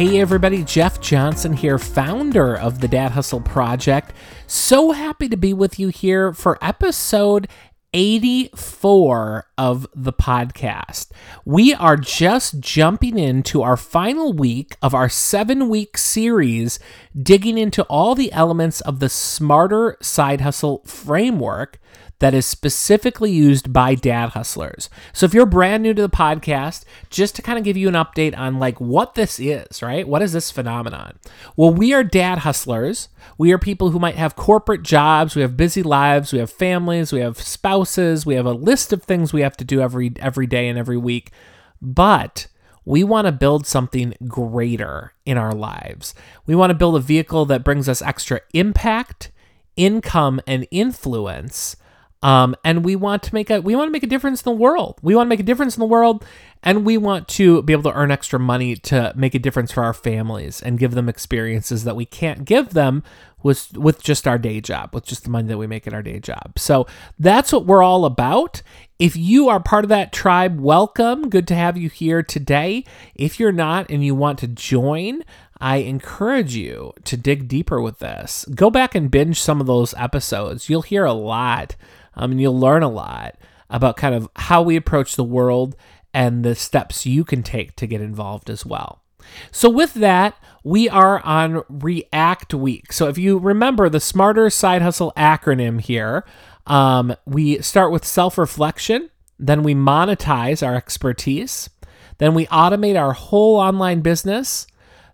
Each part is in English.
Hey, everybody, Jeff Johnson here, founder of the Dad Hustle Project. So happy to be with you here for episode 84 of the podcast. We are just jumping into our final week of our seven week series, digging into all the elements of the Smarter Side Hustle framework that is specifically used by dad hustlers. So if you're brand new to the podcast, just to kind of give you an update on like what this is, right? What is this phenomenon? Well, we are dad hustlers. We are people who might have corporate jobs, we have busy lives, we have families, we have spouses, we have a list of things we have to do every every day and every week. But we want to build something greater in our lives. We want to build a vehicle that brings us extra impact, income, and influence um, and we want to make a we want to make a difference in the world. We want to make a difference in the world, and we want to be able to earn extra money to make a difference for our families and give them experiences that we can't give them with with just our day job, with just the money that we make in our day job. So that's what we're all about. If you are part of that tribe, welcome. Good to have you here today. If you're not and you want to join, I encourage you to dig deeper with this. Go back and binge some of those episodes. You'll hear a lot um, and you'll learn a lot about kind of how we approach the world and the steps you can take to get involved as well. So, with that, we are on React Week. So, if you remember the Smarter Side Hustle acronym here, um, we start with self reflection, then we monetize our expertise, then we automate our whole online business,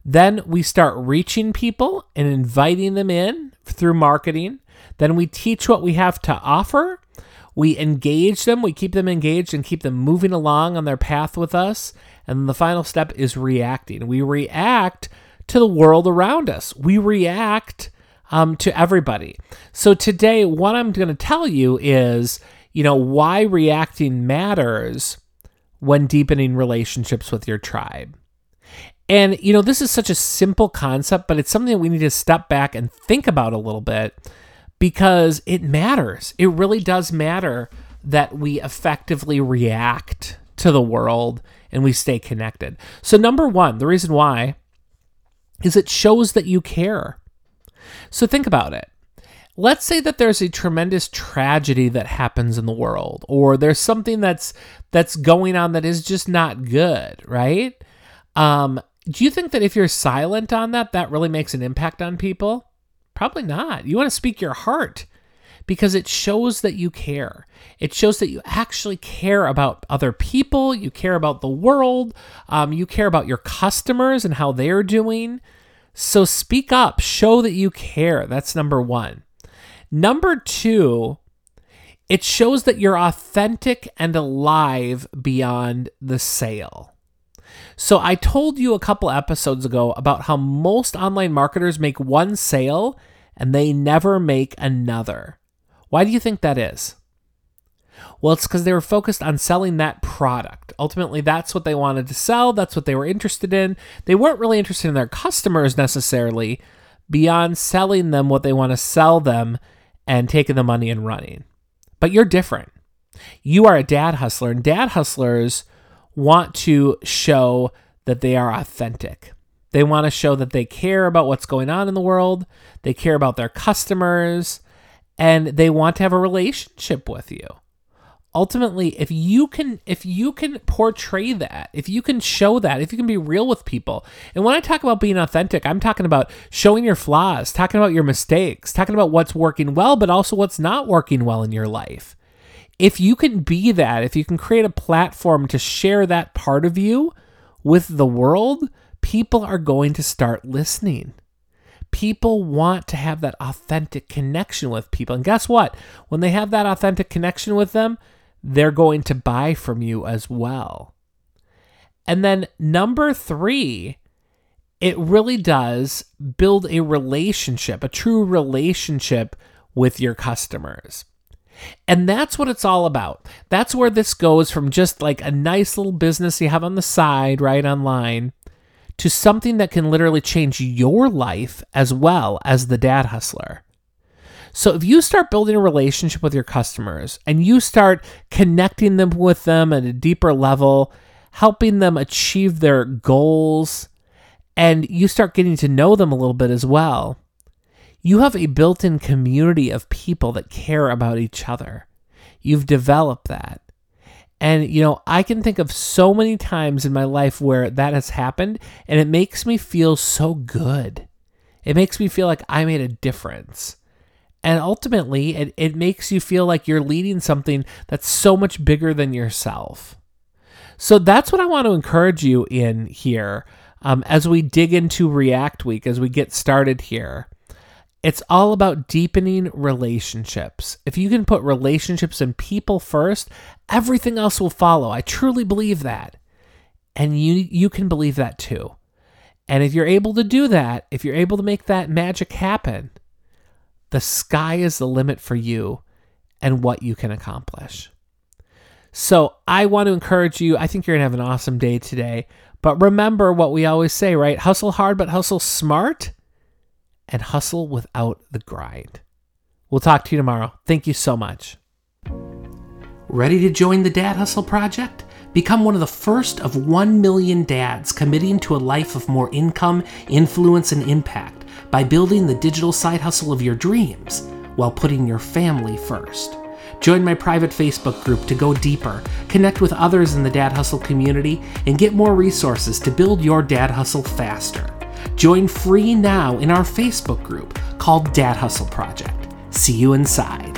then we start reaching people and inviting them in through marketing. Then we teach what we have to offer. We engage them, we keep them engaged and keep them moving along on their path with us. And the final step is reacting. We react to the world around us, we react um, to everybody. So today, what I'm going to tell you is, you know, why reacting matters when deepening relationships with your tribe. And, you know, this is such a simple concept, but it's something that we need to step back and think about a little bit because it matters. It really does matter that we effectively react to the world and we stay connected. So, number one, the reason why is it shows that you care. So, think about it. Let's say that there's a tremendous tragedy that happens in the world or there's something that's that's going on that is just not good, right? Um, do you think that if you're silent on that that really makes an impact on people? Probably not. You want to speak your heart because it shows that you care. It shows that you actually care about other people, you care about the world, um, you care about your customers and how they're doing. So speak up, show that you care. That's number one. Number two, it shows that you're authentic and alive beyond the sale. So, I told you a couple episodes ago about how most online marketers make one sale and they never make another. Why do you think that is? Well, it's because they were focused on selling that product. Ultimately, that's what they wanted to sell. That's what they were interested in. They weren't really interested in their customers necessarily, beyond selling them what they want to sell them and taking the money and running. But you're different. You are a dad hustler, and dad hustlers want to show that they are authentic. They want to show that they care about what's going on in the world, they care about their customers, and they want to have a relationship with you. ultimately if you can if you can portray that if you can show that if you can be real with people and when i talk about being authentic i'm talking about showing your flaws talking about your mistakes talking about what's working well but also what's not working well in your life if you can be that if you can create a platform to share that part of you with the world people are going to start listening people want to have that authentic connection with people. And guess what? When they have that authentic connection with them, they're going to buy from you as well. And then number three, it really does build a relationship, a true relationship with your customers. And that's what it's all about. That's where this goes from just like a nice little business you have on the side, right, online, to something that can literally change your life as well as the dad hustler. So if you start building a relationship with your customers and you start connecting them with them at a deeper level, helping them achieve their goals, and you start getting to know them a little bit as well, you have a built in community of people that care about each other. You've developed that. And, you know, I can think of so many times in my life where that has happened, and it makes me feel so good. It makes me feel like I made a difference. And ultimately, it, it makes you feel like you're leading something that's so much bigger than yourself. So that's what I want to encourage you in here um, as we dig into React Week, as we get started here. It's all about deepening relationships. If you can put relationships and people first, everything else will follow. I truly believe that. And you you can believe that too. And if you're able to do that, if you're able to make that magic happen, the sky is the limit for you and what you can accomplish. So I want to encourage you. I think you're going to have an awesome day today. But remember what we always say, right? Hustle hard, but hustle smart and hustle without the grind. We'll talk to you tomorrow. Thank you so much. Ready to join the Dad Hustle Project? Become one of the first of 1 million dads committing to a life of more income, influence, and impact by building the digital side hustle of your dreams while putting your family first. Join my private Facebook group to go deeper, connect with others in the Dad Hustle community, and get more resources to build your dad hustle faster. Join free now in our Facebook group called Dad Hustle Project. See you inside.